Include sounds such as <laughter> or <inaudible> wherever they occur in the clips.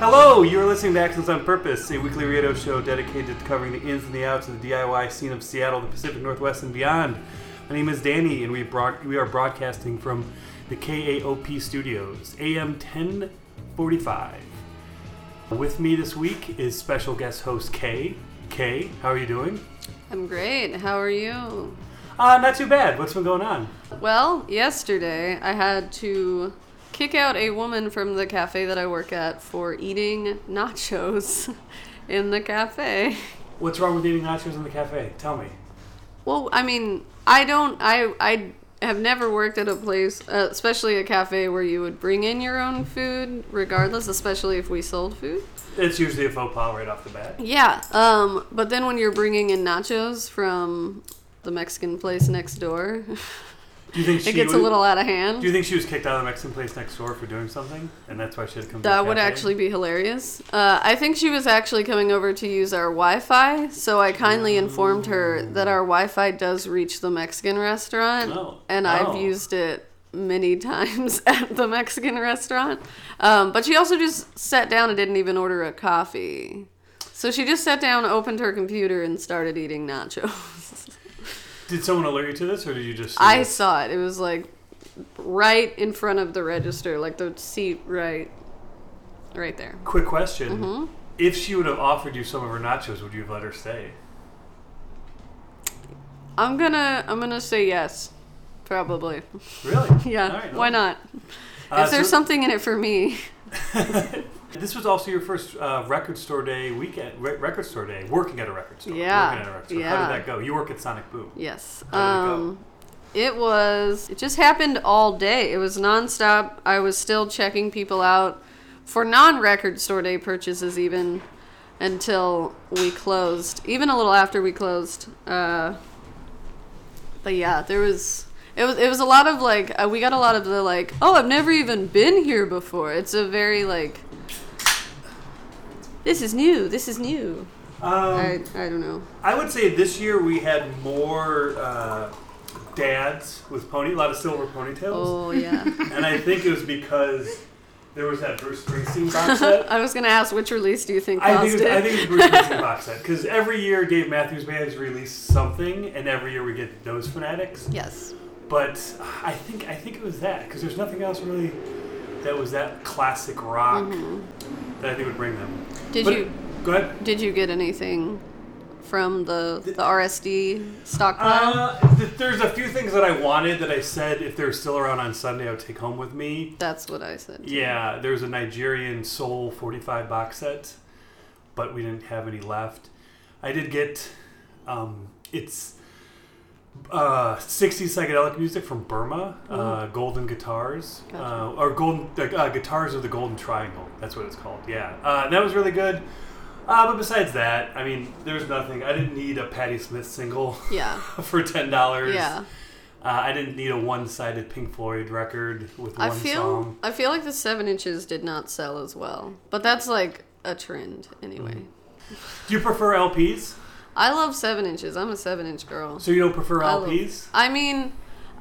Hello, you're listening to Accents on Purpose, a weekly radio show dedicated to covering the ins and the outs of the DIY scene of Seattle, the Pacific Northwest, and beyond. My name is Danny, and we, broad- we are broadcasting from the KAOP studios, AM 1045. With me this week is special guest host Kay. Kay, how are you doing? I'm great. How are you? Uh, not too bad. What's been going on? Well, yesterday I had to kick out a woman from the cafe that I work at for eating nachos <laughs> in the cafe. What's wrong with eating nachos in the cafe? Tell me. Well, I mean, I don't I I have never worked at a place, uh, especially a cafe where you would bring in your own food regardless, especially if we sold food. It's usually a faux pas right off the bat. Yeah. Um, but then when you're bringing in nachos from the Mexican place next door, <laughs> Do you think she it gets a little out of hand. Do you think she was kicked out of the Mexican place next door for doing something, and that's why she had to come? to That the would cafe? actually be hilarious. Uh, I think she was actually coming over to use our Wi Fi, so I kindly informed her that our Wi Fi does reach the Mexican restaurant, Oh. and I've Oh. used it many <laughs> times at the Mexican restaurant. Um, but she also just sat down and didn't even order a coffee. So she just sat down, opened her computer, and started eating nachos. Did someone alert you to this, or did you just? I saw it. It was like right in front of the register, like the seat right, right there. Quick question: Mm-hmm. If she would have offered you some of her nachos, would you have let her stay? I'm gonna I'm gonna say yes, probably. Really? <laughs> Yeah, right, why not? Uh, if there's so- something in it for me, <laughs> This was also your first uh, record store day weekend. Re- record store day, working at a record store. Yeah, Working at a record store. How did that go? You work at Sonic Boom. yes. How did it go? Um, it was. It just happened all day. It was nonstop. I was still checking people out for non-record store day purchases, even until we closed. Even a little after we closed. Uh, but yeah, there was. It was, it was a lot of like uh, we got a lot of the like oh I've never even been here before it's a very like this is new this is new Um, I, I don't know I would say this year we had more uh, dads with pony, a lot of silver ponytails, oh yeah <laughs> and I think it was because there was that Bruce Springsteen box <laughs> set. I was gonna ask which release do you think I think, it was? I think it was Bruce <laughs> Springsteen box set because every year Dave Matthews Band has released something, and every year we get those fanatics. yes. But I think I think it was that because there's nothing else really that was that classic rock that I think would bring them. Did But- you Go ahead. did you get anything from the the RSD stockpile? Uh, th- there's a few things that I wanted that I said if they're still around on Sunday, I would take home with me. That's what I said. Yeah, there's a Nigerian Soul 45 box set, but we didn't have any left. I did get, um, it's uh, 60s psychedelic music from Burma, uh, Golden Guitars, Gotcha. uh, or Golden uh, Guitars of the Golden Triangle. That's what it's called. Yeah, uh, that was really good. Uh, but besides that, I mean, there's nothing. I didn't need a Patti Smith single <laughs> Yeah. for ten dollars. Yeah. Uh, I didn't need a one-sided Pink Floyd record with I one feel song. I feel like the seven inches did not sell as well, but that's like a trend anyway. Mm. Do you prefer LPs? I love seven inches. I'm a seven inch girl. So you don't prefer I love- LPs? I mean,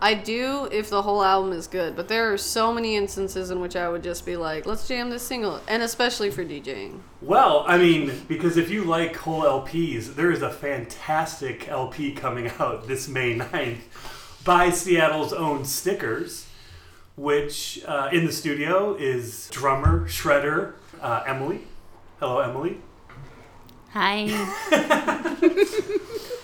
I do if the whole album is good, but there are so many instances in which I would just be like, let's jam this single, and especially for DJing. Well, I mean, because if you like whole LPs, there is a fantastic LP coming <laughs> out this May 9th by Seattle's own Stickers, which uh, in the studio is drummer, shredder, uh, Emily. Hello, Emily. Hi. <laughs>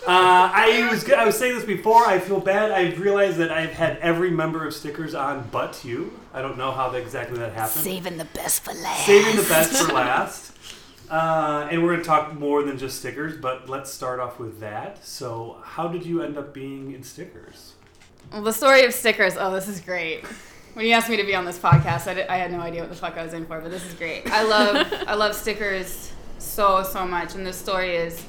Uh, I was I was saying this before. I feel bad. I've realized that I've had every member of Stickers on but you. I don't know how that, exactly that happened. Saving the best for last. Saving the best for last. Uh, and we're going to talk more than just stickers, but let's start off with that. So, how did you end up being in stickers? Well, the story of stickers. Oh, this is great. When you asked me to be on this podcast, I, did, I had no idea what the fuck I was in for, but this is great. I love I love stickers so so much, and the story is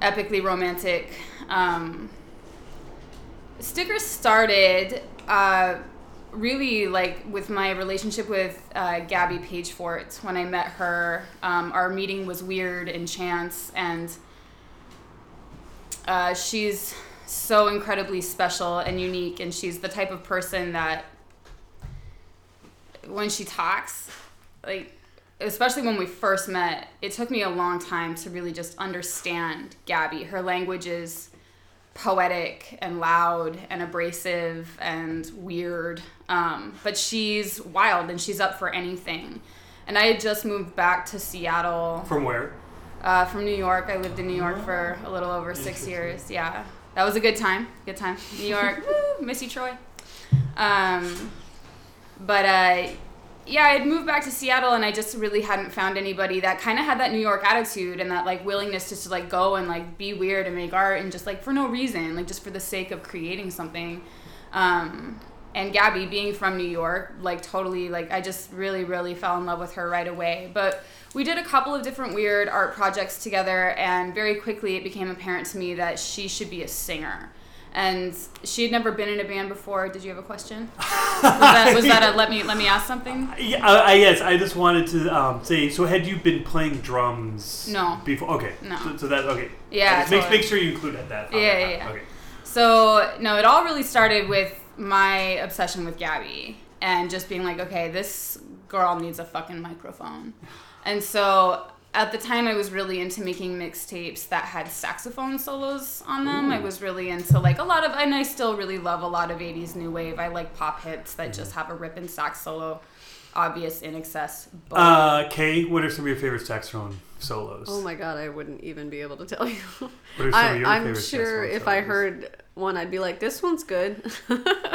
epically romantic. Um, stickers started uh, really like with my relationship with uh, Gabby Pagefort. When I met her, um, our meeting was weird and chance, and uh, she's so incredibly special and unique, and she's the type of person that when she talks, like especially when we first met, it took me a long time to really just understand Gabby. Her language is poetic and loud and abrasive and weird. Um, but she's wild and she's up for anything. And I had just moved back to Seattle From where? uh, from New York. I lived in New York for a little over six years. Yeah, that was a good time. Good time. New York. <laughs> Woo, miss you, Troy. Um, but uh, yeah, I had moved back to Seattle, and I just really hadn't found anybody that kind of had that New York attitude and that like willingness just to like go and like be weird and make art and just like for no reason, like just for the sake of creating something. Um, and Gabby being from New York, like totally, like I just really, really fell in love with her right away. But we did a couple of different weird art projects together, and very quickly it became apparent to me that she should be a singer. And she had never been in a band before. Did you have a question? <laughs> Was that, was that a let me let me ask something? Yeah, I, I, yes, I just wanted to um, say. So, had you been playing drums? No. Before? Okay. No. So, so that okay. Yeah, Just Make make sure you include that. that Yeah, yeah, yeah. Okay. So no, it all really started with my obsession with Gabby and just being like, okay, this girl needs a fucking microphone. And so at the time, I was really into making mixtapes that had saxophone solos on them. I was really into like a lot of, and I still really love a lot of 80s new wave. I like pop hits that just have a ripping sax solo, obvious in excess. bold. Uh, Kay, what are some of your favorite saxophone solos? Oh my god, I wouldn't even be able to tell you. What are some I, of your I'm favorite sure saxophone if I heard one, I'd be like, "This one's good." <laughs>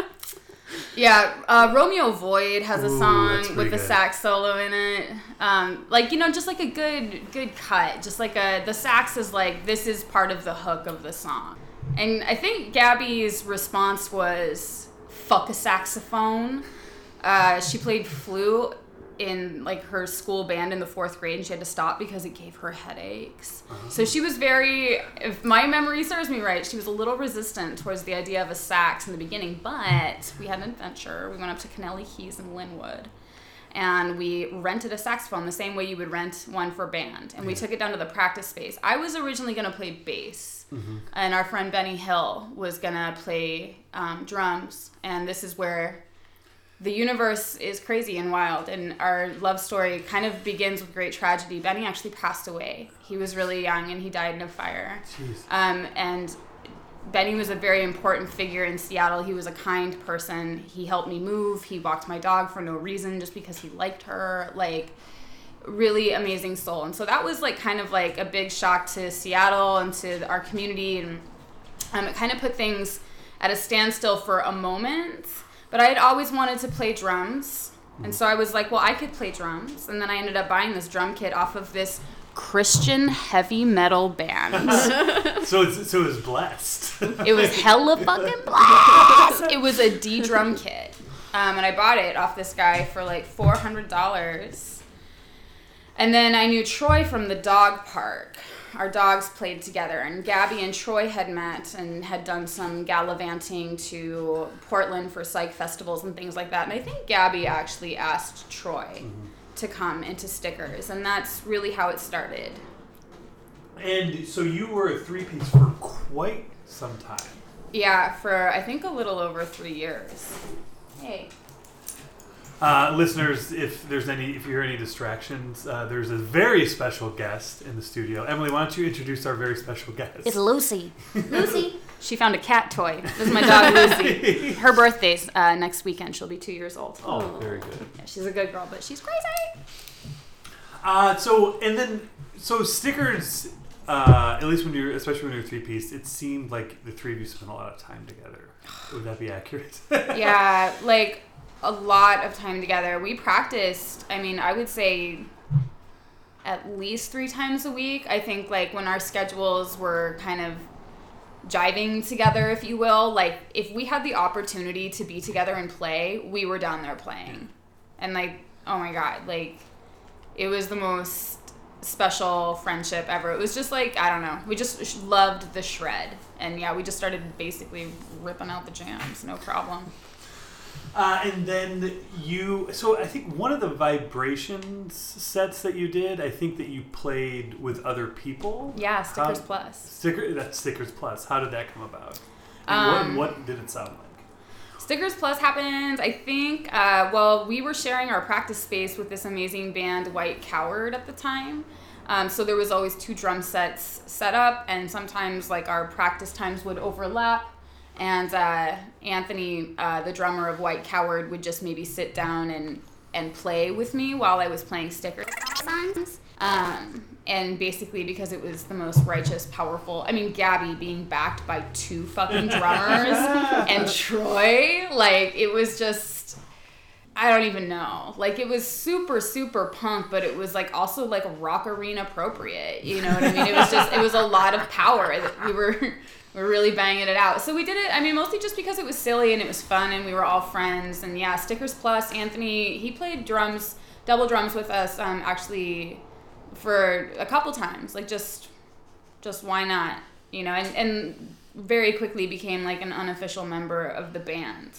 Yeah, uh, Romeo Void has a Ooh, song with a sax solo in it. Um, like you know, just like a good good cut. Just like a the sax is like this is part of the hook of the song. And I think Gabby's response was "fuck a saxophone." Uh, she played flute in like her school band in the fourth grade, and she had to stop because it gave her headaches. So she was very, if my memory serves me right, she was a little resistant towards the idea of a sax in the beginning. But we had an adventure. We went up to Kennelly Keys in Lynnwood. And we rented a saxophone the same way you would rent one for band. And we took it down to the practice space. I was originally going to play bass, and our friend Benny Hill was going to play um, drums. And this is where the universe is crazy and wild and our love story kind of begins with great tragedy. Benny actually passed away. He was really young and he died in a fire. Jeez. um, and benny was a very important figure in seattle. He was a kind person. He helped me move. He walked my dog for no reason just because he liked her like really amazing soul. And so that was like kind of like a big shock to seattle and to our community. And um, it kind of put things at a standstill for a moment but i had always wanted to play drums and so i was like well i could play drums and then i ended up buying this drum kit off of this christian heavy metal band <laughs> So it's so it's blessed. it was hella fucking blast. It was a D drum kit. Um, and I bought it off this guy for like four hundred dollars. And then I knew Troy from the dog park. Our dogs played together, and Gabby and Troy had met and had done some gallivanting to Portland for psych festivals and things like that. And I think Gabby actually asked Troy mm-hmm. to come into stickers, and that's really how it started. and so you were a three piece for quite some time. Yeah, for I think a little over three years. Hey. Uh, listeners, if there's any, if you hear any distractions, uh, there's a very special guest in the studio. Emily, why don't you introduce our very special guest? It's Lucy. <laughs> Lucy. She found a cat toy. This is my dog Lucy. <laughs> Her birthday's uh, next weekend. She'll be two years old. oh, very good. Yeah, she's a good girl, but she's crazy. Uh, so and then so stickers. Uh, at least when you're, especially when you're three piece, it seemed like the three of you spent a lot of time together. Would that be accurate? <laughs> Yeah, like a lot of time together. We practiced. I mean, I would say at least three times a week. I think like when our schedules were kind of jiving together, if you will. Like if we had the opportunity to be together and play, we were down there playing. And like, oh my god, like it was the most special friendship ever. It was just like, I don't know. We just loved the shred. And yeah, we just started basically ripping out the jams, no problem. Uh, and then you, so I think one of the vibrations sets that you did, I think that you played with other people. Yeah, Stickers How- Plus. Sticker, that's Stickers Plus. How did that come about? And Um, what, what did it sound like? Stickers Plus happened, I think, uh, well, we were sharing our practice space with this amazing band, White Coward, at the time. Um, so there was always two drum sets set up, and sometimes like our practice times would overlap. And uh, Anthony, uh, the drummer of White Coward, would just maybe sit down and and play with me while I was playing stickers. Songs. Um, and basically because it was the most righteous, powerful. I mean, Gabby being backed by two fucking <laughs> drummers and Troy, like it was just. I don't even know. Like it was super, super punk, but it was like also like rock arena appropriate. You know what I mean? It was just it was a lot of power that we were we were really banging it out. So we did it. I mean, mostly just because it was silly and it was fun, and we were all friends. And yeah, stickers plus Anthony. He played drums, double drums with us. Um, actually, for a couple times. Like just, just why not? You know, and and very quickly became like an unofficial member of the band.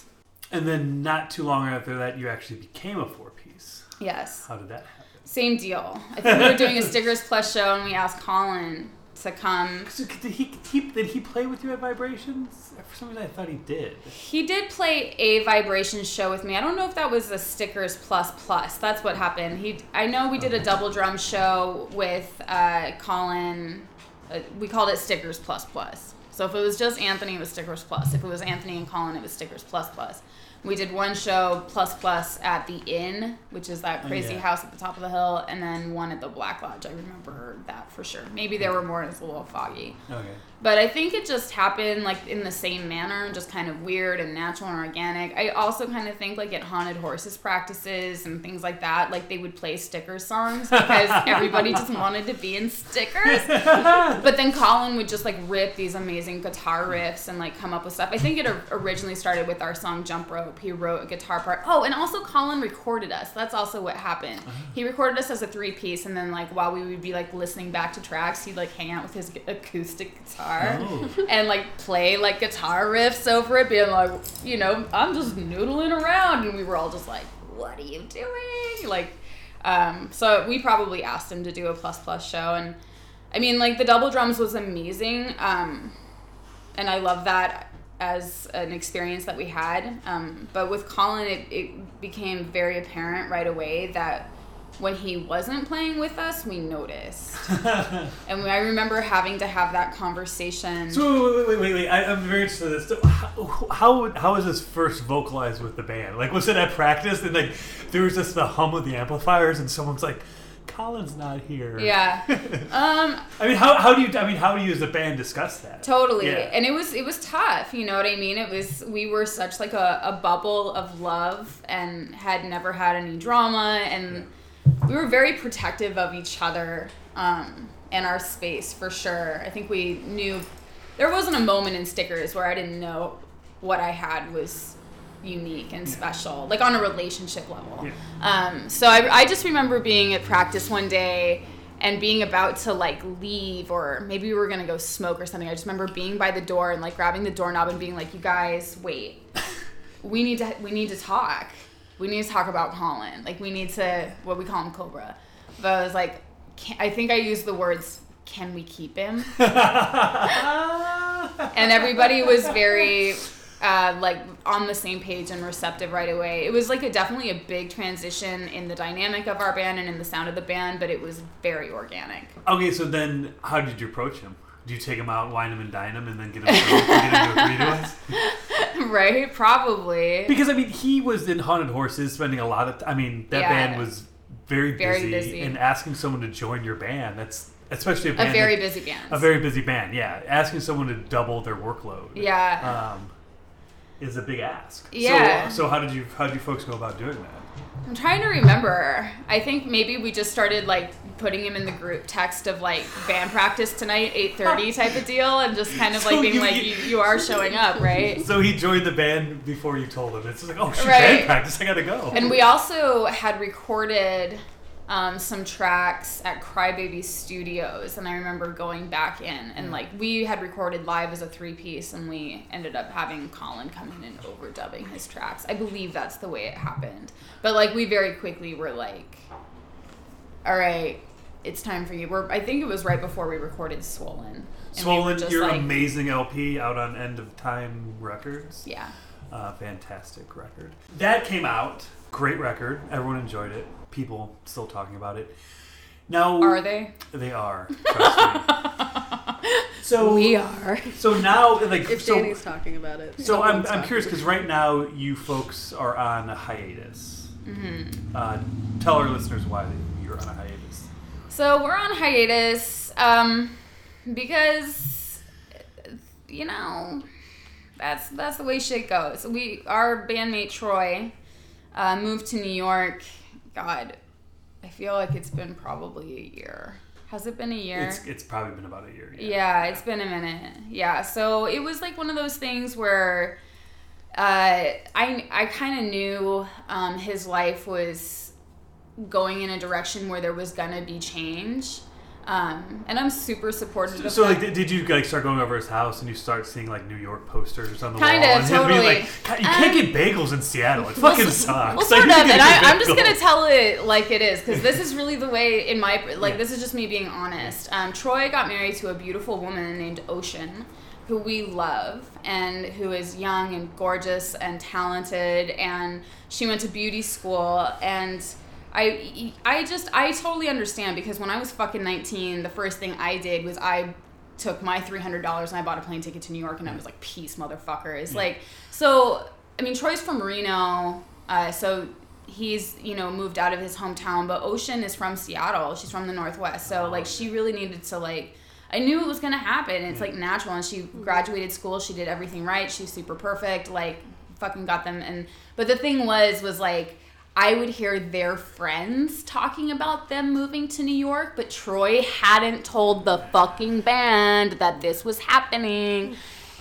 And then not too long after that, you actually became a four piece. Yes. How did that happen? Same deal. I think we were doing a stickers plus show, and we asked Colin come. So did he, he did he play with you at Vibrations? For some reason, I thought he did. He did play a vibration show with me. I don't know if that was a stickers plus plus. That's what happened. He, I know we did a double drum show with uh, Colin. Uh, we called it stickers plus plus. So if it was just Anthony, it was stickers plus. If it was Anthony and Colin, it was stickers plus plus. We did one show plus plus at the Inn, which is that Oh, crazy yeah. house at the top of the hill, and then one at the Black Lodge. I remember that for sure. Maybe there were more. It's a little foggy. Okay. But I think it just happened like in the same manner, just kind of weird and natural and organic. I also kind of think like at haunted horses practices and things like that, like they would play sticker songs because <laughs> everybody just wanted to be in stickers. <laughs> but then Colin would just like rip these amazing guitar riffs and like come up with stuff. I think it originally started with our song Jump Rope. He wrote a guitar part. Oh, and also Colin recorded us. That's also what happened. Uh-huh. He recorded us as a three piece, and then like while we would be like listening back to tracks, he'd like hang out with his acoustic guitar Oh. and like play like guitar riffs over it, being like, you know, I'm just noodling around, and we were all just like, what are you doing? Like, um, so we probably asked him to do a plus plus show, and I mean, like the double drums was amazing, um, and I love that as an experience that we had. Um, but with Colin, it, it became very apparent right away that when he wasn't playing with us, we noticed. <laughs> And I remember having to have that conversation. So wait, wait, wait, wait, wait. I, I'm very interested in this. So how, how how was this first vocalized with the band? Like, was it at practice and like there was just the hum of the amplifiers and someone's like, "Colin's not here." Yeah. <laughs> Um, I mean, how, how do you I mean how do you as a band discuss that? totally. Yeah. And it was it was tough, you know what I mean? It was we were such like a, a bubble of love and had never had any drama and we were very protective of each other um, and our space for sure. I think we knew there wasn't a moment in stickers where I didn't know what I had was unique and special, like on a relationship level. Yeah. Um, so I, I just remember being at practice one day and being about to like leave or maybe we were gonna go smoke or something. I just remember being by the door and like grabbing the doorknob and being like, "You guys, wait, <laughs> we need to we need to talk. We need to talk about Colin. Like we need to what we call him Cobra." But I was like, can, I think I used the words, "Can we keep him?" <laughs> and everybody was very uh, like on the same page and receptive right away. It was like a definitely a big transition in the dynamic of our band and in the sound of the band, but it was very organic. Okay, so then how did you approach him? Do you take him out, wine him, and dine him, and then get him, to, get him to agree to us? <laughs> right? Probably. Because I mean, he was in Haunted Horses, spending a lot of. I mean, that Yeah. band was very busy, Very busy. and asking someone to join your band. That's especially a A very that- busy band. A very busy band, yeah. Asking someone to double their workload. yeah. Um, is a big ask. Yeah. So, so how did you how did you folks go about doing that? I'm trying to remember. I think maybe we just started like putting him in the group text of like band practice tonight, 8:30 <laughs> type of deal, and just kind of like So being you- like, you, you are showing up, <laughs> right? So he joined the band before you told him. It's like, oh, shit, Right. band practice. I gotta go. And we also had recorded um, some tracks at Crybaby Studios, and I remember going back in and like we had recorded live as a three piece, and we ended up having Colin come in and overdubbing his tracks. I believe that's the way it happened. But like we very quickly were like, all right. It's time for you. We're, I think it was right before we recorded Swollen. And we Swollen, just your like- amazing LP out on End of Time Records. Yeah. Uh, fantastic record. That came out. Great record. Everyone enjoyed it. People still talking about it. Now Are they? They are. Trust me. <laughs> So We are. So now, like, If so, Danny's talking about it. so I'm, I'm curious because right now you folks are on a hiatus. Mm-hmm. Uh, tell our listeners why you're on a hiatus. So we're on hiatus um, because you know that's that's the way shit goes. We our bandmate Troy uh, moved to New York. God, I feel like it's been probably a year. Has it been a year? It's it's probably been about a year. Yeah, it's been a minute. Yeah, so it was like one of those things where uh, I I kind of knew um, his life was going in a direction where there was gonna be change, um, and I'm super supportive of So like, did- you like start going over his house and you start seeing like New York posters on the Kinda, wall and him being totally. like, "God, you can't Um, get bagels in Seattle. It Well, fucking s- sucks. Well, sort <laughs> who's of, and I, I'm just gonna tell it like it is because this is really the way in my like Yeah. this is just me being honest. Um, Troy got married to a beautiful woman named Ocean, who we love and who is young and gorgeous and talented, and she went to beauty school and. I, I just I totally understand because when I was fucking 19 the first thing I did was I took my $300 and I bought a plane ticket to New York and I was like peace motherfuckers. Yeah. like so I mean Troy's from Reno uh, so he's you know moved out of his hometown but Ocean is from Seattle. She's from the Northwest. So like she really needed to like I knew it was gonna happen. It's like natural. And she graduated school. She did everything right. She's super perfect. Like fucking got them and but the thing was was like I would hear their friends talking about them moving to New York, but Troy hadn't told the fucking band that this was happening.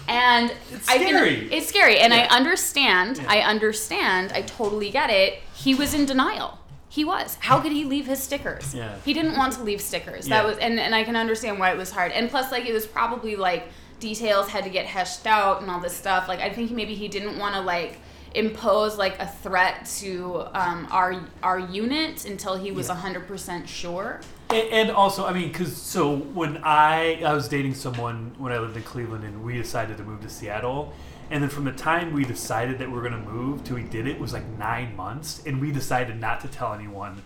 And It's I can- scary. it's scary. And I understand. Yeah. I understand. I totally get it. He was in denial. He was. How could he leave his stickers? Yeah. He didn't want to leave stickers. Yeah. That was and, and I can understand why it was hard. And plus like it was probably like details had to get heshed out and all this stuff. Like I think maybe he didn't want to like impose like a threat to um, our our unit until he was Yeah. a 100% sure. And, and also, I mean, because so when I I was dating someone when I lived in Cleveland, and we decided to move to Seattle, and then from the time we decided that we were gonna move till we did it was like nine months, and we decided not to tell anyone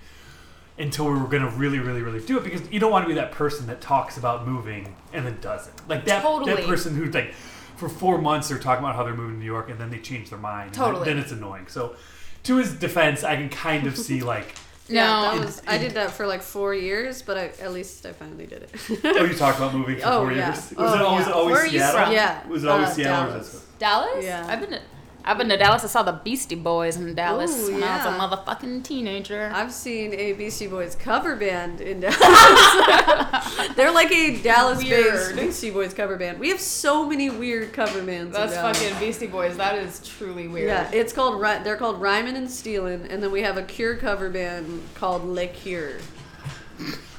until we were gonna really, really, really do it because you don't want to be that person that talks about moving and then doesn't. Like that Totally. that person who like for four months they're talking about how they're moving to New York and then they change their mind. and then- Totally. then it's annoying. So, to his defense, I can kind of see like. <laughs> Yeah, No. that It- was, I did that for like four years, but I, at least I finally did it. <laughs> Oh, you talked about moving for Oh, four yeah. years. Was Oh, it always yeah. always Where are you Seattle? from? Yeah, Was it always uh, Seattle? Or Dallas. Dallas? Yeah. I've been to I've been to Dallas. I saw the Beastie Boys in Dallas Ooh, when I was a motherfucking teenager. I've seen a Beastie Boys cover band in <laughs> Dallas. <laughs> They're like a Dallas-based Weird. Beastie Boys cover band. We have so many weird cover bands. That's Dallas. fucking Beastie Boys. That is truly weird. Yeah, it's called Ry- they're called Rhymin and Stealin, and then we have a Cure cover band called Le Cure.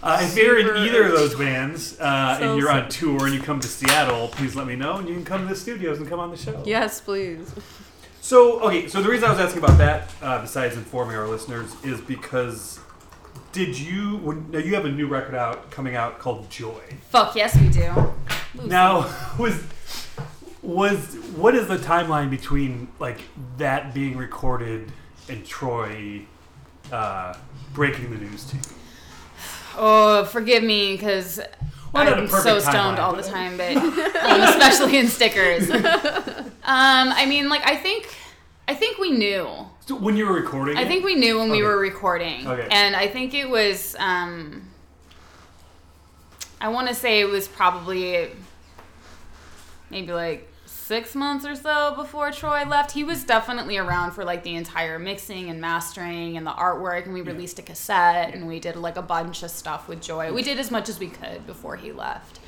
Uh, if you're in either of those bands uh, So and you're on tour and you come to Seattle, please let me know and you can come to the studios and come on the show. Yes, please. So, okay, so the reason I was asking about that, uh, besides informing our listeners, is because did you, when, now you have a new record out coming out called Joy. Fuck yes, we do. Lucy. Now, <laughs> was was what is the timeline between like that being recorded and Troy uh, breaking the news to you? Oh, forgive me because Well, not a I'm perfect so stoned timeline, all the time, but <laughs> um, especially in stickers. <laughs> um, I mean, like I think, I think we knew. So when you were recording, I it? think we knew when we were recording, Okay. and I think it was. Um, I want to say it was probably maybe like six months or so before Troy left. He was definitely around for like the entire mixing and mastering and the artwork, and we released a cassette and we did like a bunch of stuff with Joy. We did as much as we could before he left.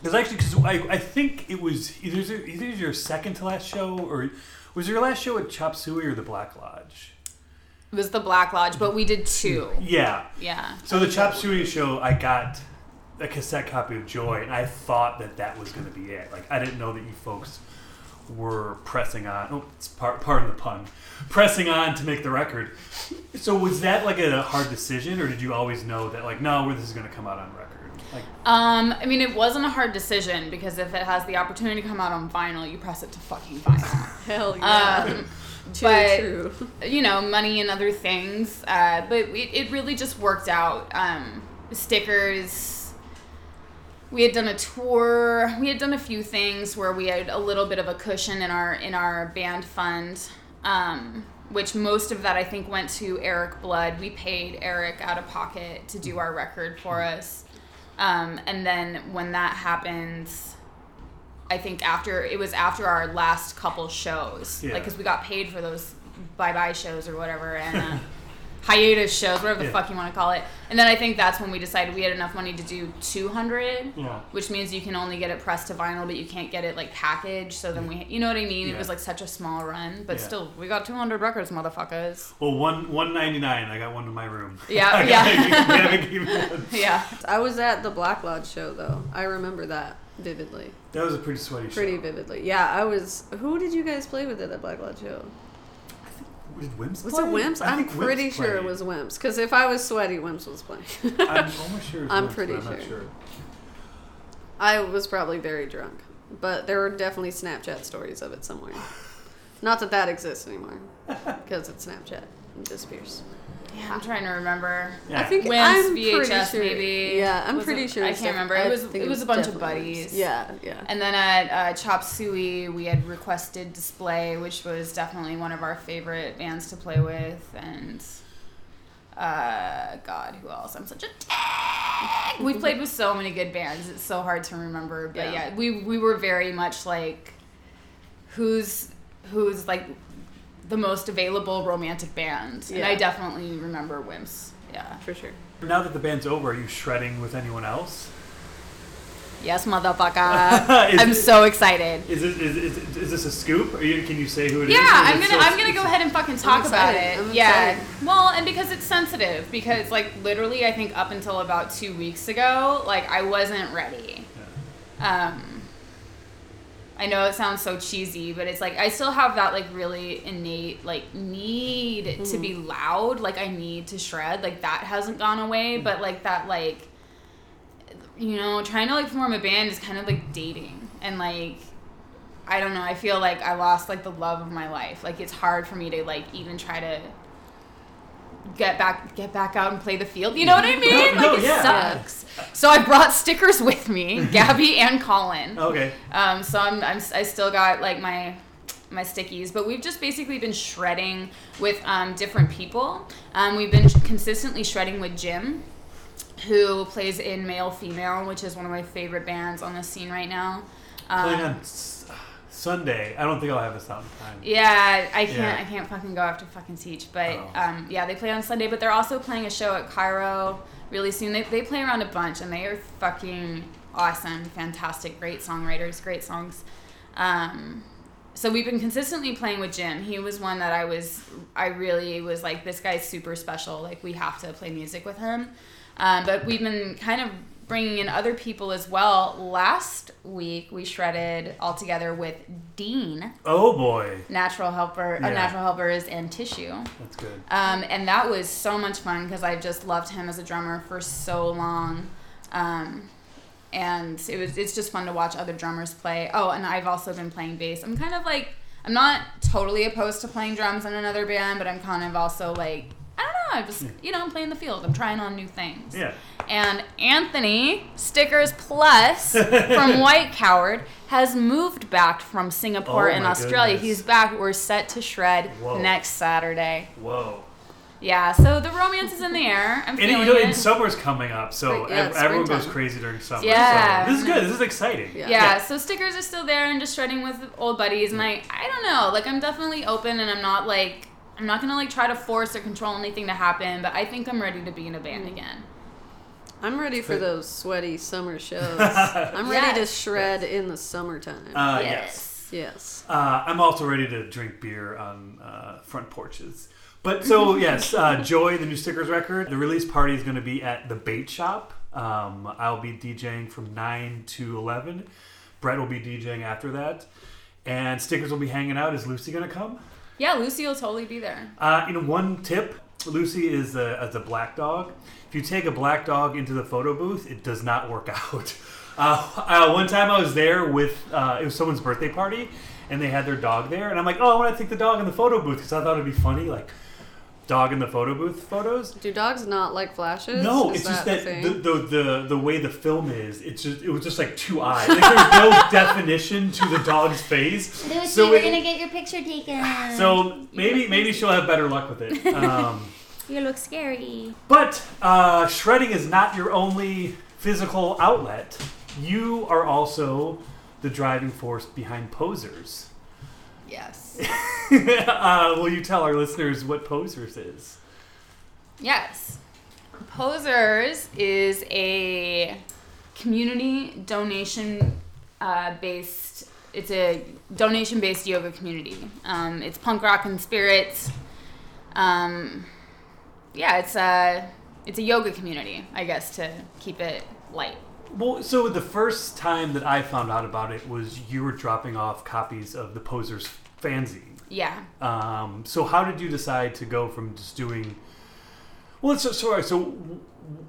Because actually, because I, I think it was either either your second to last show or was your last show at Chop Suey or the Black Lodge? It was the Black Lodge, but we did two. Yeah. Yeah. So the Chop Suey show, I got a cassette copy of Joy, and I thought that that was going to be it. Like I didn't know that you folks were pressing on. Oh, it's part pardon the pun, pressing on to make the record. So was that like a hard decision, or did you always know that like no, this is going to come out on record? Like, Um, I mean, it wasn't a hard decision because if it has the opportunity to come out on vinyl, you press it to fucking vinyl. <laughs> Hell yeah. <laughs> um, true, but true. you know, money and other things. Uh, but it, it really just worked out. Um, stickers. We had done a tour. We had done a few things where we had a little bit of a cushion in our in our band fund, um, which most of that I think went to Erik Blood. We paid Erik out of pocket to do our record for us, um, and then when that happened, I think after it was after our last couple shows, Yeah. like because we got paid for those bye bye shows or whatever and uh, <laughs> hiatus shows, whatever the Yeah. fuck you want to call it. And then I think that's when we decided we had enough money to do 200, Yeah. which means you can only get it pressed to vinyl, but you can't get it like packaged. So then we, you know what I mean? Yeah. It was like such a small run, but Yeah. still, we got 200 records, motherfuckers. well, one one ninety nine. I got one in my room. Yeah, <laughs> I yeah. gotta keep. <laughs> Yeah. I was at the Black Lodge show though. I remember that vividly. That was a pretty sweaty show. Pretty vividly. Yeah, I was. Who did you guys play with at the Black Lodge show? Did Wimps Was play? it Wimps? I'm Wimps pretty sure it was Wimps. Because if I was sweaty, Wimps was playing. <laughs> I'm almost sure. It was I'm Wimps, pretty I'm sure. sure. I was probably very drunk, but there were definitely Snapchat stories of it somewhere. Not that that exists anymore, because it's Snapchat and disappears. Yeah, I'm trying to remember. Yeah. I think Wimps, I'm VHS pretty sure, maybe. Yeah, I'm Was pretty it- sure. I can't def- remember. It was it was a bunch of definitely buddies. Yeah, yeah. And then at uh, Chop Suey, we had requested Display, which was definitely one of our favorite bands to play with. And uh, God, who else? I'm such a tag. We played with so many good bands. It's so hard to remember. But Yeah. yeah, we we were very much like who's who's like the most available romantic band. And I definitely remember Wimps. Yeah. for sure. Now that the band's over, are you shredding with anyone else? Yes, motherfucker. <laughs> I'm it- so excited. Is, it, is, is, is this a scoop? Are you, can you say who it is? Yeah, or is I'm gonna so- I'm gonna go ahead and fucking talk about it. I'm yeah. excited. Well, and because it's sensitive, because like literally, I think up until about two weeks ago, like I wasn't ready. Um, I know it sounds so cheesy, but it's like I still have that like really innate like need to be mm-hmm. loud. Like I need to shred. Like that hasn't gone away, mm-hmm. but like that like you know trying to like form a band is kind of like dating and like I don't know. I feel like I lost like the love of my life. Like it's hard for me to like even try to get back get back out and play the field. You know what I mean? No, like no, it yeah. sucks. So I brought stickers with me, <laughs> Gabby and Colin. Okay. Um, so I'm, I'm I still got like my my stickies, but we've just basically been shredding with um, different people. Um, we've been consistently shredding with Jim, who plays in Male Female, which is one of my favorite bands on the scene right now. Playing Um, Sunday. I don't think I'll have this out in time. yeah, I can't. Yeah. I can't fucking go after fucking teach. But Oh. um, yeah, they play on Sunday. But they're also playing a show at Cairo really soon. They they play around a bunch, and they are fucking awesome, fantastic, great songwriters, great songs. Um, so we've been consistently playing with Jim. He was one that I was. I really was like, this guy's super special. Like we have to play music with him. Um, but we've been kind of bringing in other people as well. Last week we shredded all together with Dean Oh boy, natural helper Yeah. uh, natural helpers and tissue that's good. um, and that was so much fun because i've just loved him as a drummer for so long um, and it was it's just fun to watch other drummers play oh and i've also been playing bass i'm kind of like i'm not totally opposed to playing drums in another band but i'm kind of also like i don't know i just hmm. you know i'm playing the field i'm trying on new things Yeah. and Anthony, Stickers Plus <laughs> from White Coward, has moved back from Singapore Oh and Australia. goodness. He's back. We're set to shred Whoa. next Saturday. Whoa. Yeah, so the romance is in the air. I'm And feeling you know, it. and summer's coming up, so yeah, everyone goes crazy during summer. Yeah. So this is good. This is exciting. Yeah. yeah, so stickers are still there and just shredding with old buddies. And I, I don't know, like I'm definitely open and I'm not like, I'm not gonna like try to force or control anything to happen. But I think I'm ready to be in a band again. I'm ready for those sweaty summer <laughs> shows. I'm ready to Yes. shred in the summertime. Uh, yes. yes. Uh, I'm also ready to drink beer on uh, front porches. But so <laughs> yes, uh, Joy, the new stickers record. The release party is going to be at the Bait Shop. Um, I'll be DJing from nine to eleven. Brett will be DJing after that, and stickers will be hanging out. Is Lucy going to come? Yeah, Lucy will totally be there. Uh, you know, one tip. Lucy is a, as a black dog. If you take a black dog into the photo booth, it does not work <laughs> out. Uh, uh, one time I was there with uh, it was someone's birthday party, and they had their dog there, and I'm like, oh, I want to take the dog in the photo booth because I thought it'd be funny, like dog in the photo booth photos. Do dogs not like flashes? No, Is it's just the that the, the the the way the film is, it's just it was just like two eyes. Like there's no <laughs> definition to the dog's face. Lucy, So we're it- gonna get your picture taken. So maybe maybe she'll have better luck with it. <laughs> Um, you look scary. but uh, shredding is not your only physical outlet. You are also the driving force behind posers. Yes. <laughs> uh, will you tell our listeners what posers is? Yes. Posers is a community donation uh, based. It's a donation based yoga community. Um, it's punk rock and spirits. Um, yeah, it's a it's a yoga community, I guess, to keep it light. Well, so the first time that I found out about it was you were dropping off copies of the posers fanzine. Yeah. Um, so how did you decide to go from just doing? Well, so sorry. So,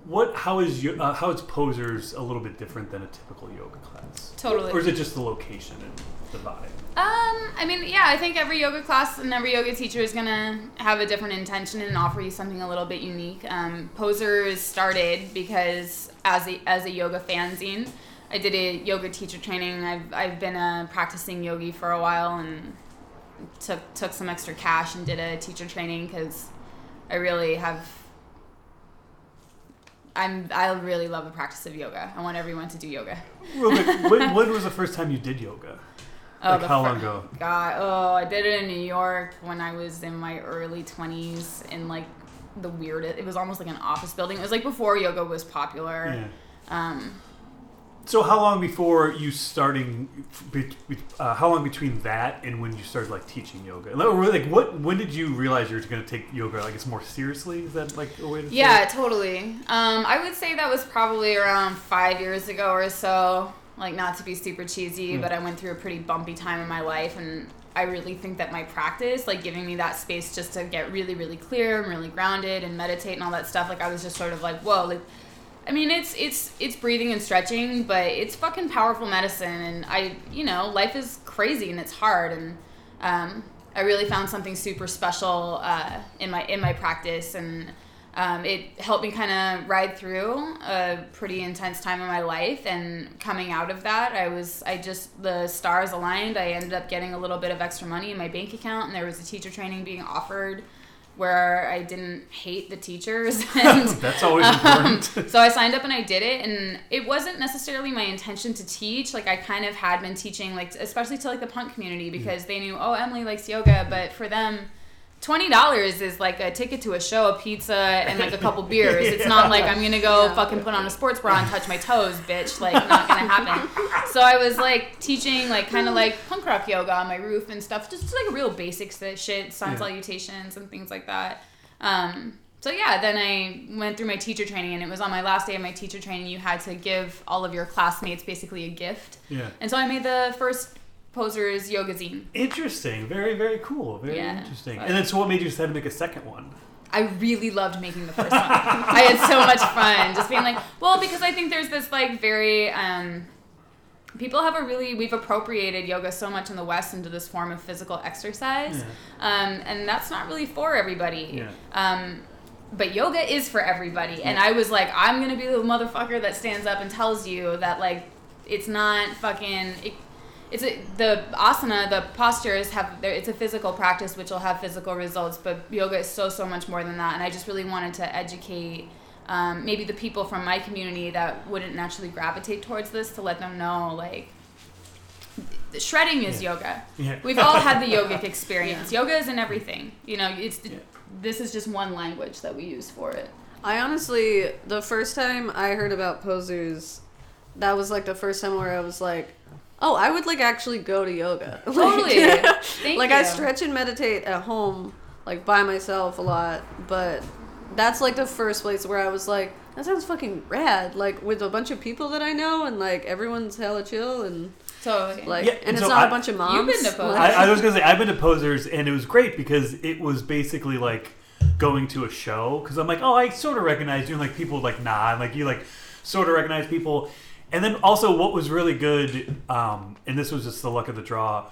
what? How is your, uh, how is posers a little bit different than a typical yoga class? Totally. Or is it just the location and the vibe? Um, I mean, yeah, I think every yoga class and every yoga teacher is gonna have a different intention and offer you something a little bit unique. Um, Posers started because as a as a yoga fanzine, I did a yoga teacher training. I've I've been a practicing yogi for a while and took took some extra cash and did a teacher training because I really have. I'm I really love the practice of yoga. I want everyone to do yoga. <laughs> When, when was the first time you did yoga? Like how fir- long ago? God, oh, I did it in New York when I was in my early 20s in like the weirdest. It was almost like an office building. It was like before yoga was popular. Yeah. Um, So how long before you starting? be- Uh, how long between that and when you started like teaching yoga? Like, what? When did you realize you were going to take yoga? like it's more seriously? Is that like a way to? yeah, totally. Um, I would say that was probably around five years ago or so. Like, not to be super cheesy, Mm. but I went through a pretty bumpy time in my life, and I really think that my practice, like giving me that space just to get really, really clear and really grounded and meditate and all that stuff, like I was just sort of like, whoa, like I mean, it's it's it's breathing and stretching, but it's fucking powerful medicine. And I, you know, life is crazy and it's hard, and um, I really found something super special uh, in my in my practice, and um, it helped me kind of ride through a pretty intense time in my life. And coming out of that, I was I just the stars aligned. I ended up getting a little bit of extra money in my bank account, and there was a teacher training being offered where I didn't hate the teachers <laughs> <laughs> and That's always um, important. <laughs> so I signed up and I did it, and it wasn't necessarily my intention to teach. Like I kind of had been teaching, like especially to like the punk community because they knew, oh, Emily likes yoga, but for them. Twenty dollars is like a ticket to a show, a pizza, and like a couple <laughs> beers. It's not like I'm gonna go Yeah. fucking put on a sports bra and touch my toes, bitch. Like not gonna happen. So I was like teaching like kind of like punk rock yoga on my roof and stuff, just like real basics that shit, sun Yeah. salutations and things like that. Um, so yeah, then I went through my teacher training, and it was on my last day of my teacher training. You had to give all of your classmates basically a gift, yeah. and so I made the first posers yoga zine. Interesting. Very very cool. Very Yeah. interesting. But- And then so what made you decide to make a second one? I really loved making the first one. I had so much fun just being like, well, because I think there's this like very um, people have a really we've appropriated yoga so much in the West into this form of physical exercise, um, and that's not really for everybody. Yeah. Um, but yoga is for everybody, and I was like, I'm gonna be the motherfucker that stands up and tells you that like it's not fucking. It, it's a, the asana, the postures have. there- It's a physical practice which will have physical results, but yoga is so so much more than that. And I just really wanted to educate um, maybe the people from my community that wouldn't naturally gravitate towards this to let them know like shredding is Yeah. yoga. Yeah. We've all had the <laughs> yogic experience. Yoga is in everything. You know, it's Yeah. this is just one language that we use for it. I honestly, the first time I heard about posers, that was like the first time where I was like, oh, I would like actually go to yoga. <laughs> Like- Totally. <laughs> Thank like I stretch and meditate at home, like by myself a lot, but that's like the first place where I was like, that sounds fucking rad. Like with a bunch of people that I know, and like everyone's hella chill, and Totally. like, Yeah, and, and it's not a I- bunch of moms. You've been to posers. Like- I, I was gonna say I've been to posers and it was great because it was basically like going to a show because I'm like, oh, I sort of recognize you. And like people like nod, like you like sort of recognize people. And then also, what was really good, um, and this was just the luck of the draw,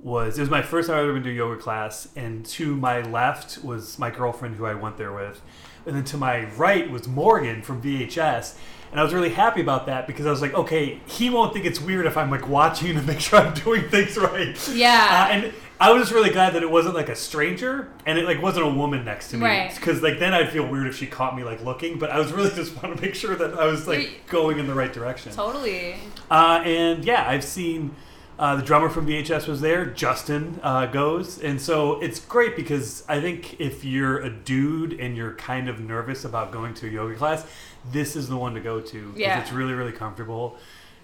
was it was my first time I've ever been to a yoga class, and to my left was my girlfriend who I went there with, and then to my right was Morgan from VHS. And I was really happy about that because I was like, okay, he won't think it's weird if I'm like watching to make sure I'm doing things <laughs> right. Yeah. Uh, and I was just really glad that it wasn't like a stranger and it like wasn't a woman next to me. Right. Because like then I'd feel weird if she caught me like looking. But I was really <laughs> just want to make sure that I was like going in the right direction. Totally. Uh, and yeah, I've seen uh, the drummer from VHS was there. Justin uh, goes, and so it's great because I think if you're a dude and you're kind of nervous about going to a yoga class, this is the one to go to. 'cause Yeah. it's really really comfortable,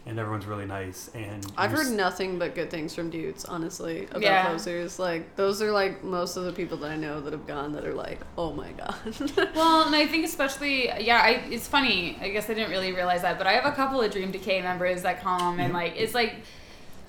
and everyone's really nice. And I've heard s- nothing but good things from dudes, honestly, about Yeah. Poseurs. Like those are like most of the people that I know that have gone that are like, oh my god. <laughs> Well, and I think especially, yeah, I, it's funny. I guess I didn't really realize that, but I have a couple of Dream Decay members that come and like it's like,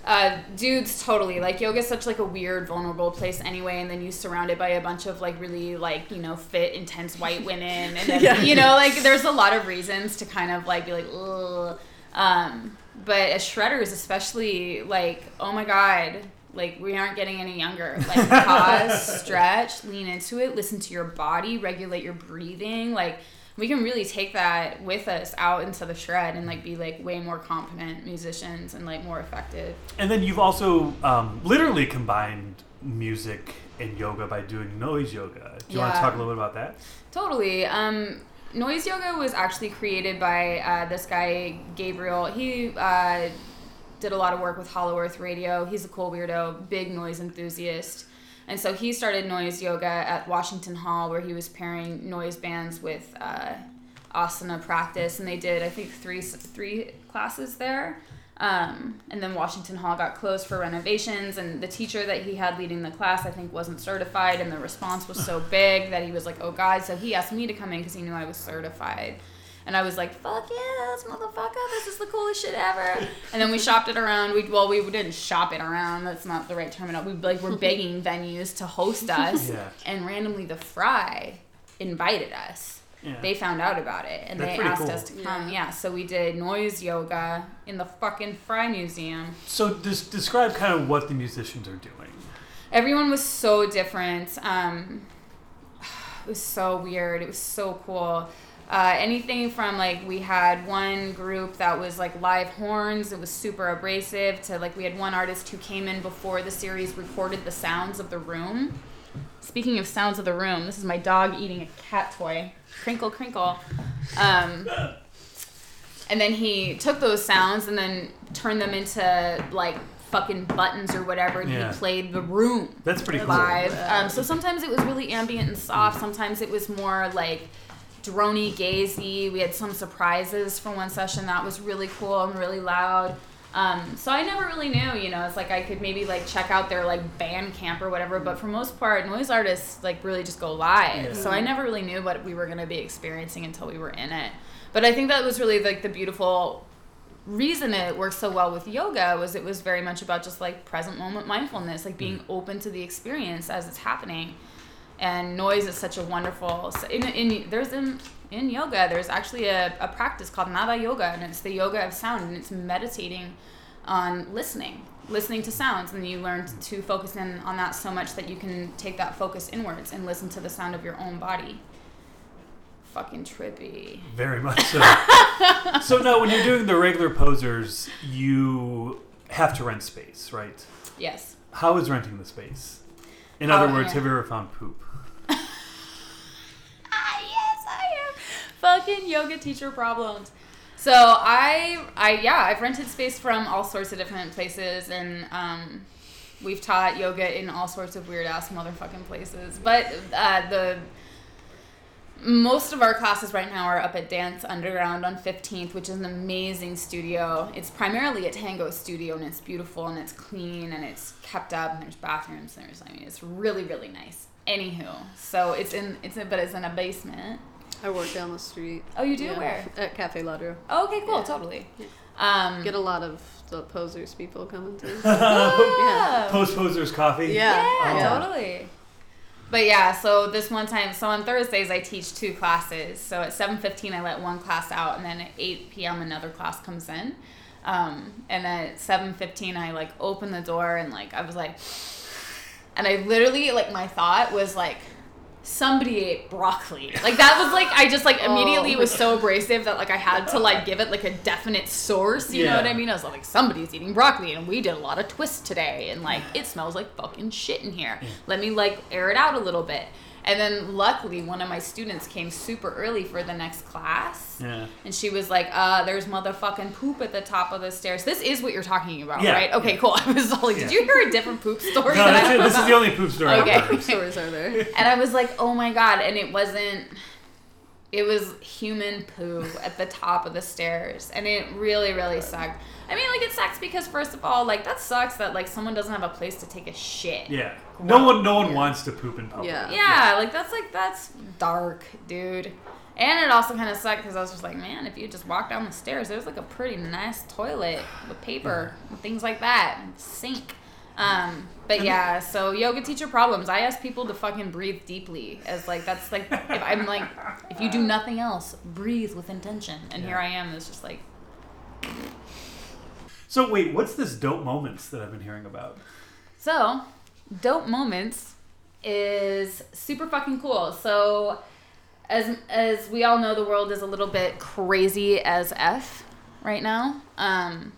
uh, dudes totally like yoga is such like a weird, vulnerable place anyway, and then you surrounded by a bunch of like really like you know fit, intense white women, and then <laughs> Yeah. you know like there's a lot of reasons to kind of like be like, ugh. Um, but as shredders, especially like, oh my god. Like we aren't getting any younger. Like pause, <laughs> stretch, lean into it, listen to your body, regulate your breathing. Like we can really take that with us out into the shred and like be like way more competent musicians and like more effective. And then you've also um, literally combined music and yoga by doing noise yoga. Do you want to talk a little bit about that? Totally. Um, noise yoga was actually created by uh, this guy Gabriel. He uh, did a lot of work with Hollow Earth Radio. He's a cool weirdo, big noise enthusiast. And so he started noise yoga at Washington Hall, where he was pairing noise bands with uh, asana practice, and they did I think three three classes there. Um, and then Washington Hall got closed for renovations, and the teacher that he had leading the class, I think, wasn't certified, and the response was so <sighs> big that he was like, "Oh God!" So he asked me to come in because he knew I was certified, and I was like, "Fuck yes, motherfucker! This is the coolest shit ever!" <laughs> And then we shopped it around. We well, we didn't shop it around. That's not the right term. We like were begging <laughs> venues to host us, Yeah. and randomly the Frye invited us Yeah. they found out about it and That's they asked cool. us to come. Yeah. Yeah. so we did noise yoga in the fucking Frye Museum. so just describe kind of what the musicians are doing. Everyone was so different. Um, <sighs> it was so weird. It was so cool. Uh, anything from like we had one group that was like live horns. It was super abrasive. To like we had one artist who came in before the series recorded the sounds of the room. Speaking of sounds of the room, this is my dog eating a cat toy. Crinkle, crinkle. Um, and then he took those sounds and then turned them into like fucking buttons or whatever, and Yeah. he played the room That's pretty cool. Um, so sometimes it was really ambient and soft. Sometimes it was more like drony, gazy. We had some surprises for one session that was really cool and really loud. Um, so I never really knew, you know, it's like I could maybe like check out their like Bandcamp or whatever, but for most part, noise artists like really just go live. Yeah. So I never really knew what we were gonna be experiencing until we were in it. But I think that was really like the beautiful reason it works so well with yoga was it was very much about just like present moment mindfulness, like being open to the experience as it's happening. And noise is such a wonderful. In, in there's in in yoga there's actually a, a practice called nada yoga, and it's the yoga of sound, and it's meditating on listening, listening to sounds, and you learn to focus in on that so much that you can take that focus inwards and listen to the sound of your own body. Fucking trippy. Very much so. <laughs> so now, when you're doing the regular Poseurs, you have to rent space, right? Yes. How is renting the space? In Oh, other uh, words, yeah. have you ever found poop? Fucking yoga teacher problems. So I, I yeah, I've rented space from all sorts of different places, and um, we've taught yoga in all sorts of weird ass motherfucking places. But uh, the most of our classes right now are up at Dance Underground on 15th, which is an amazing studio. It's primarily a tango studio, and it's beautiful, and it's clean, and it's kept up, and there's bathrooms. And there's, I mean, it's really, really nice. Anywho, so it's in, it's in, but it's in a basement. I work down the street. Oh, you do Yeah, where? At Cafe Ladro. Oh, okay, cool, Yeah. totally. Yeah. Um, Get a lot of the Poseurs people coming through. <laughs> yeah. Post Poseurs coffee. Yeah. Yeah, Oh. totally. but yeah, so this one time, so on Thursdays I teach two classes. So at seven fifteen I let one class out, and then at eight p.m. another class comes in. Um, and then at seven fifteen I like open the door and like I was like, <sighs> and I literally like my thought was like. Somebody ate broccoli. Like that was like I just like immediately Oh. was so abrasive that like I had to like give it like a definite source. You know what I mean? I was like, somebody's eating broccoli, and we did a lot of twists today, and like it smells like fucking shit in here. Let me like air it out a little bit. And then luckily, one of my students came super early for the next class. Yeah. And she was like, uh, there's motherfucking poop at the top of the stairs. This is what you're talking about, Yeah. right? Okay, cool. <laughs> I was all like, did Yeah. you hear a different poop story? No, that that's it. don't This is the only poop story. I've Okay. Poop Stories are there. And I was like, oh my god. And it wasn't, it was human poo at the top of the stairs. And it really, really sucked. I mean, like, it sucks because, first of all, like, that sucks that, like, someone doesn't have a place to take a shit. Yeah. No one, no one Yeah. wants to poop in public. Yeah. Yeah, like, that's, like, that's dark, dude. And it also kind of sucked because I was just like, man, if you just walk down the stairs, there's, like, a pretty nice toilet with paper and things like that, and sink. Um, but yeah, so yoga teacher problems. I ask people to fucking breathe deeply as like that's like if I'm like if you do nothing else, breathe with intention. And here I am, it's just like So wait, what's this dope moments that I've been hearing about? So, dope moments is super fucking cool. So, as as we all know, the world is a little bit crazy as f right now. Um,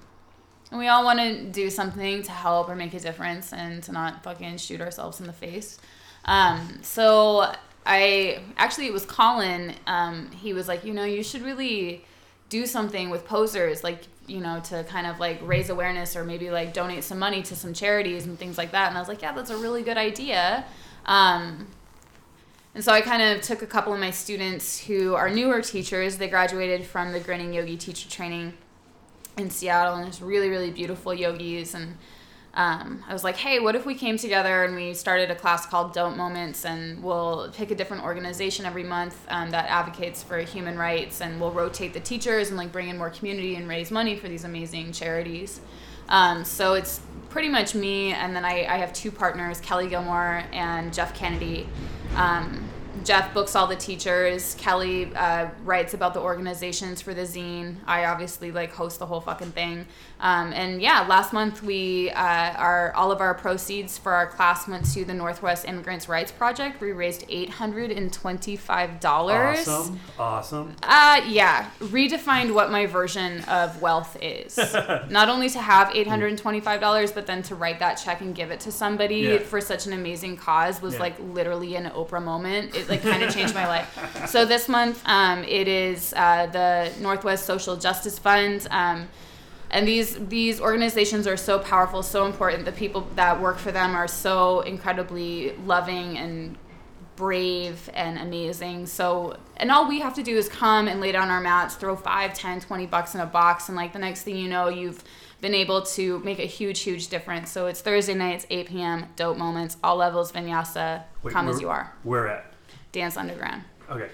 and we all want to do something to help or make a difference and to not fucking shoot ourselves in the face. Um, so I actually it was Colin. Um, he was like, you know, you should really do something with Poseurs, like you know, to kind of like raise awareness or maybe like donate some money to some charities and things like that. And I was like, yeah, that's a really good idea. Um, and so I kind of took a couple of my students who are newer teachers. They graduated from the Grinning Yogi teacher training in Seattle, and it's really, really beautiful yogis. And um, I was like, hey, what if we came together and we started a class called Dope Moments, and we'll pick a different organization every month um, that advocates for human rights, and we'll rotate the teachers and like bring in more community and raise money for these amazing charities. Um, so it's pretty much me, and then I, I have two partners, Kelly Gilmore and Jeff Kennedy. Um, Jeff books all the teachers. Kelly uh, writes about the organizations for the zine. I obviously like host the whole fucking thing. Um, and yeah, last month we uh, our all of our proceeds for our class went to the Northwest Immigrants' Rights Project. We raised eight hundred and twenty-five dollars. Awesome. Awesome. Uh, yeah. Redefined what my version of wealth is. <laughs> Not only to have $825, but then to write that check and give it to somebody Yeah. for such an amazing cause was Yeah. like literally an Oprah moment. It like kind of changed my life. So this month, um, it is uh, the Northwest Social Justice Fund. Um, and these these organizations are so powerful, so important. The people that work for them are so incredibly loving and brave and amazing. So, and all we have to do is come and lay down our mats, throw 5, 10, 20 bucks in a box, and like the next thing you know, you've been able to make a huge, huge difference. So it's Thursday nights, 8 p.m., dope moments, all levels, vinyasa, Wait, come as you are. Where at? Dance Underground. Okay.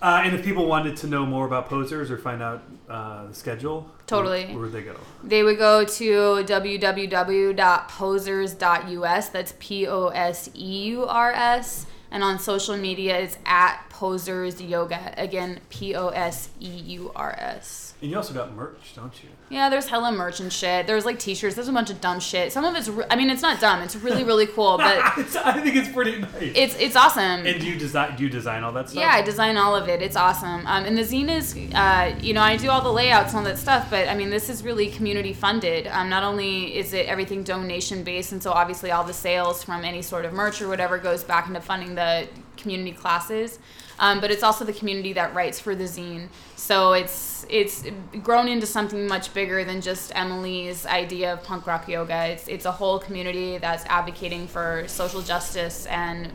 Uh, and if people wanted to know more about Poseurs or find out uh, the schedule, Totally. where, would they go? They would go to www.poseurs.us. That's P O S E U R S. And on social media, it's at Poseurs Yoga. Again, P O S E U R S. And you also got merch, don't you? Yeah, there's hella merch and shit. There's like t-shirts. There's a bunch of dumb shit. Some of it's, re- I mean, it's not dumb. It's really, really cool, but <laughs> It's, I think it's pretty nice. it's it's awesome. and do you design? Do you design all that stuff? Yeah, I design all of it. It's awesome. Um, and the zine is, uh, you know, I do all the layouts and all that stuff, but I mean, this is really community funded. Um, not only is it everything donation based, and so obviously all the sales from any sort of merch or whatever goes back into funding the community classes, um, but it's also the community that writes for the zine. So it's it's grown into something much bigger than just Emily's idea of punk rock yoga. It's it's a whole community that's advocating for social justice and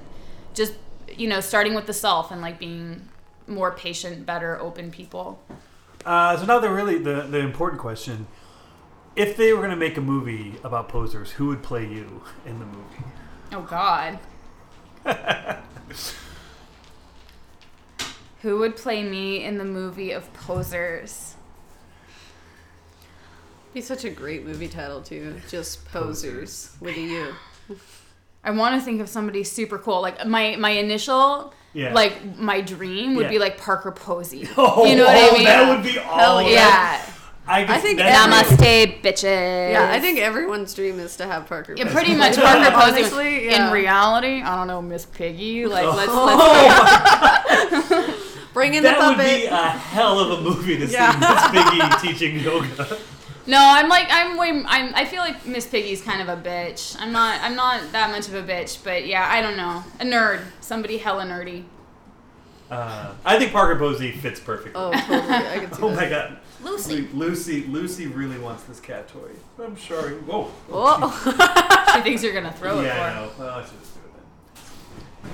just you know starting with the self and like being more patient better open people Uh, so now the really the the important question: If they were going to make a movie about Poseurs, who would play you in the movie? oh god <laughs> who would play me in the movie of Poseurs Be such a great movie title too. Just Poseurs with a U. I want to think of somebody super cool. Like my my initial. Yeah. Like my dream would Yeah. be like Parker Posey. <laughs> Oh, you know what I oh, mean? That would be all. yeah. I, I think that's- Namaste, bitches. Yeah, I think everyone's dream is to have Parker. Yeah, pretty much Parker <laughs> Posey. Honestly, yeah. In reality, I don't know, Miss Piggy. Like, <laughs> let's oh let's. Bring in the That would be a hell of a movie to Yeah. see Miss Piggy <laughs> teaching yoga. No, I'm like I'm way. I'm. I feel like Miss Piggy's kind of a bitch. I'm not. I'm not that much of a bitch, but yeah, I don't know. A nerd. Somebody hella nerdy. Uh, I think Parker Posey fits perfectly. Oh, totally. I can see <laughs> Oh that. my god. Lucy. Lucy, Lucy really wants this cat toy. I'm sorry. Whoa. Oh. She <laughs> thinks you're gonna throw it yeah. I know. Well, I should just do it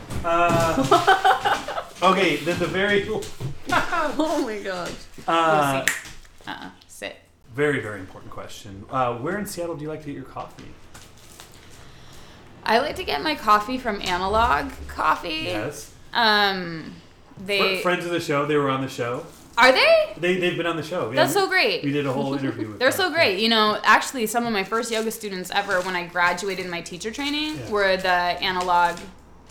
then. Uh, okay, then the very, <laughs> oh my gosh. uh, Lucy. Uh-uh. Sit. very, very important question. Uh, where in Seattle do you like to get your coffee? I like to get my coffee from Analog Coffee. Yes. Um, they Fr- friends of the show, they were on the show. are they? They, they've been on the show. That's Yeah, so great. We did a whole interview with <laughs> They're them. so great. You know, actually, some of my first yoga students ever, when I graduated my teacher training, Yeah. were the analog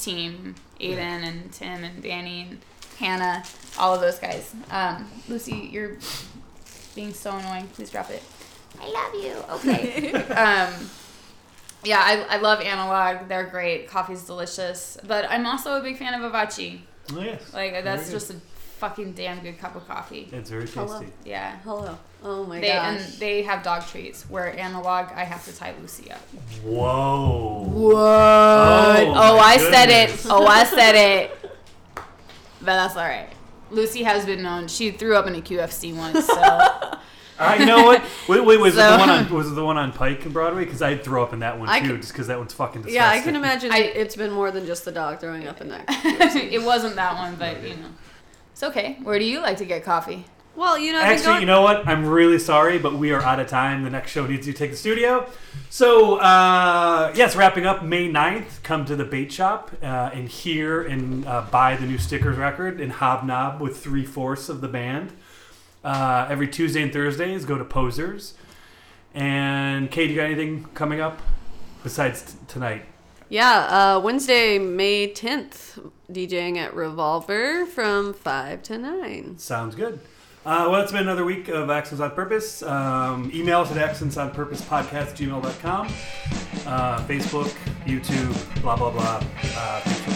team Aiden and Tim and Danny and Hannah, all of those guys. Um, Lucy, you're being so annoying. Please drop it. I love you. Okay. <laughs> um, yeah, I, I love analog. They're great. Coffee's delicious. But I'm also a big fan of Vivace. Oh, yes. Like, that's just a fucking damn good cup of coffee. It's very tasty. Hello. Yeah. Hello. Oh my god. and they have dog treats. Where analog, I have to tie Lucy up. Whoa. What? Oh, Oh, my I said it. Oh, I said it. <laughs> But that's all right. Lucy has been known. She threw up in a QFC once, so <laughs> you know what? Wait, wait, was it the one on <laughs> was it the one on Pike and Broadway? Because I'd throw up in that one I too, could- just because that one's fucking disgusting. yeah, I can imagine I- it's been more than just the dog throwing up in there. it wasn't that one. But you know, it's okay. Where do you like to get coffee? Well, you know, Actually, going- you know what? I'm really sorry, but we are out of time. The next show needs to take the studio. So, uh, yes, wrapping up May 9th, come to the bait shop uh, and hear and uh, buy the new stickers record and hobnob with three fourths of the band. Uh, every Tuesday and Thursdays, go to Poseurs. And Kate, you got anything coming up besides t- tonight? Yeah, uh, Wednesday, May 10th, DJing at Revolver from 5 to 9. Sounds good. Uh, well, it's been another week of Accents on Purpose. Um, email us at accentsonpurposepodcast@gmail.com. Uh, Facebook, YouTube, blah, blah, blah. Uh.